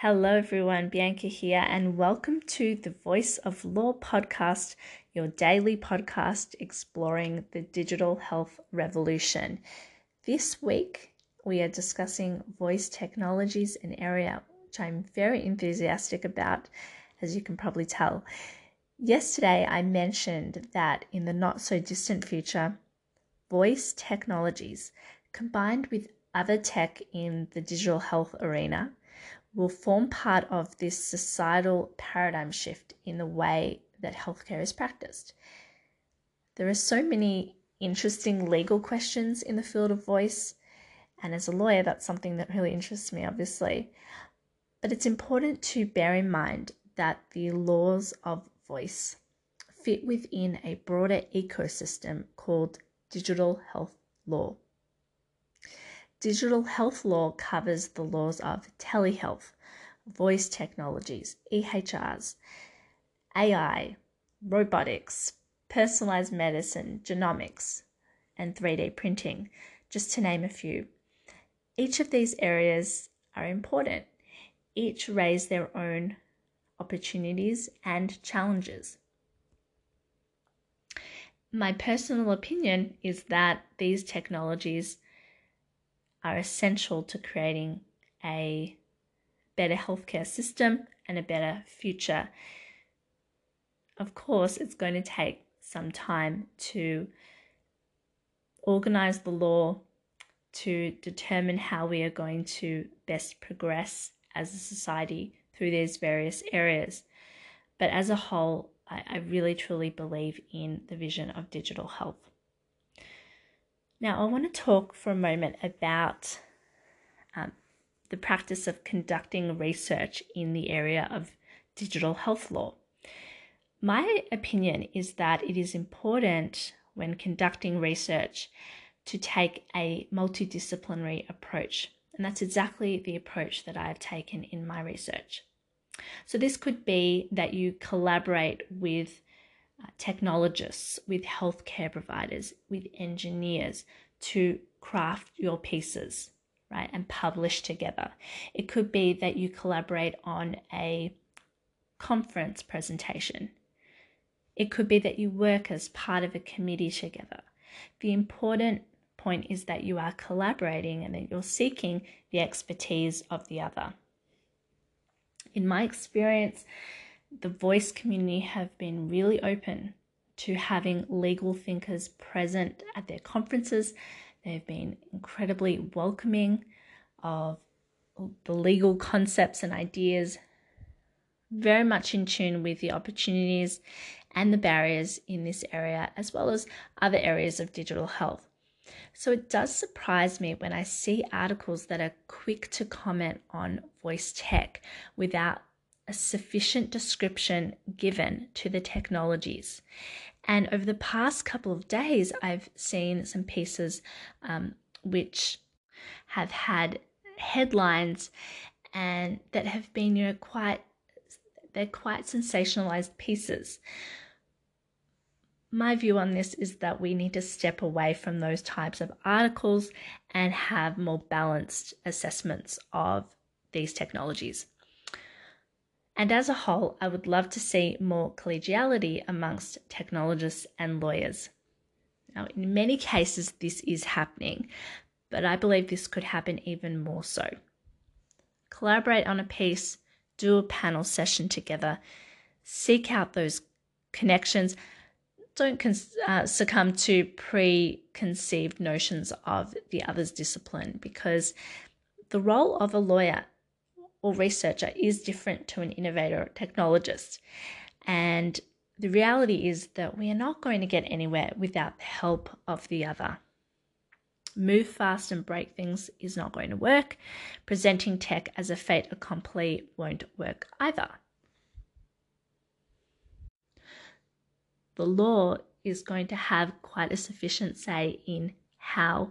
Hello, everyone. Bianca here, and welcome to the Voice of Law podcast, your daily podcast exploring the digital health revolution. This week, we are discussing voice technologies, an area which I'm very enthusiastic about, as you can probably tell. Yesterday, I mentioned that in the not so distant future, voice technologies combined with other tech in the digital health arena will form part of this societal paradigm shift in the way that healthcare is practiced. There are so many interesting legal questions in the field of voice, and as a lawyer, that's something that really interests me, obviously. But it's important to bear in mind that the laws of voice fit within a broader ecosystem called digital health law. Digital health law covers the laws of telehealth, voice technologies, EHRs, AI, robotics, personalized medicine, genomics, and 3D printing, just to name a few. Each of these areas are important. Each raise their own opportunities and challenges. My personal opinion is that these technologies are essential to creating a better healthcare system and a better future. Of course, it's going to take some time to organize the law to determine how we are going to best progress as a society through these various areas. But as a whole, I, I really truly believe in the vision of digital health. Now, I want to talk for a moment about um, the practice of conducting research in the area of digital health law. My opinion is that it is important when conducting research to take a multidisciplinary approach, and that's exactly the approach that I have taken in my research. So, this could be that you collaborate with uh, technologists, with healthcare providers, with engineers to craft your pieces, right, and publish together. It could be that you collaborate on a conference presentation. It could be that you work as part of a committee together. The important point is that you are collaborating and that you're seeking the expertise of the other. In my experience, the voice community have been really open to having legal thinkers present at their conferences. They've been incredibly welcoming of the legal concepts and ideas, very much in tune with the opportunities and the barriers in this area, as well as other areas of digital health. So it does surprise me when I see articles that are quick to comment on voice tech without a sufficient description given to the technologies. And over the past couple of days, I've seen some pieces um, which have had headlines and that have been, you know, quite they're quite sensationalized pieces. My view on this is that we need to step away from those types of articles and have more balanced assessments of these technologies. And as a whole, I would love to see more collegiality amongst technologists and lawyers. Now, in many cases, this is happening, but I believe this could happen even more so. Collaborate on a piece, do a panel session together, seek out those connections. Don't uh, succumb to preconceived notions of the other's discipline because the role of a lawyer or researcher is different to an innovator or technologist. And the reality is that we are not going to get anywhere without the help of the other. Move fast and break things is not going to work. Presenting tech as a fait accompli won't work either. The law is going to have quite a sufficient say in how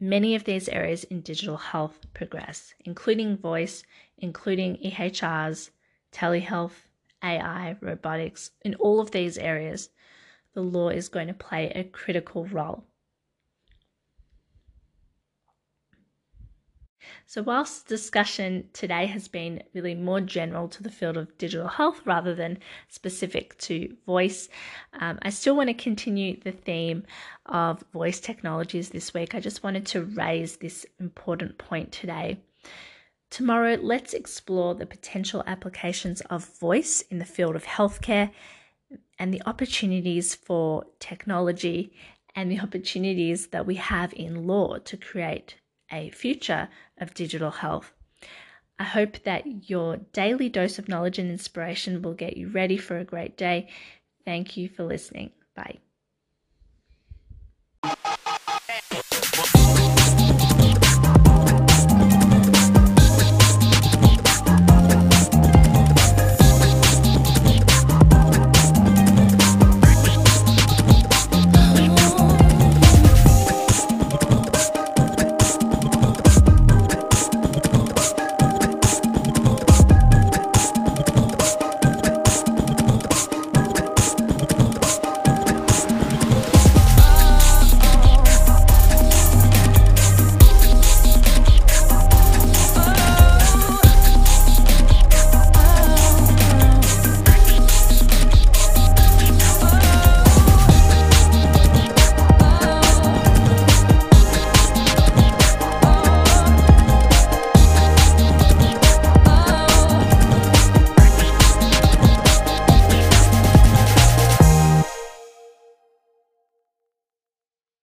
Many of these areas in digital health progress, including voice, including EHRs, telehealth, AI, robotics. In all of these areas, the law is going to play a critical role. So, whilst discussion today has been really more general to the field of digital health rather than specific to voice, um, I still want to continue the theme of voice technologies this week. I just wanted to raise this important point today. Tomorrow, let's explore the potential applications of voice in the field of healthcare and the opportunities for technology and the opportunities that we have in law to create a future of digital health. I hope that your daily dose of knowledge and inspiration will get you ready for a great day. Thank you for listening. Bye.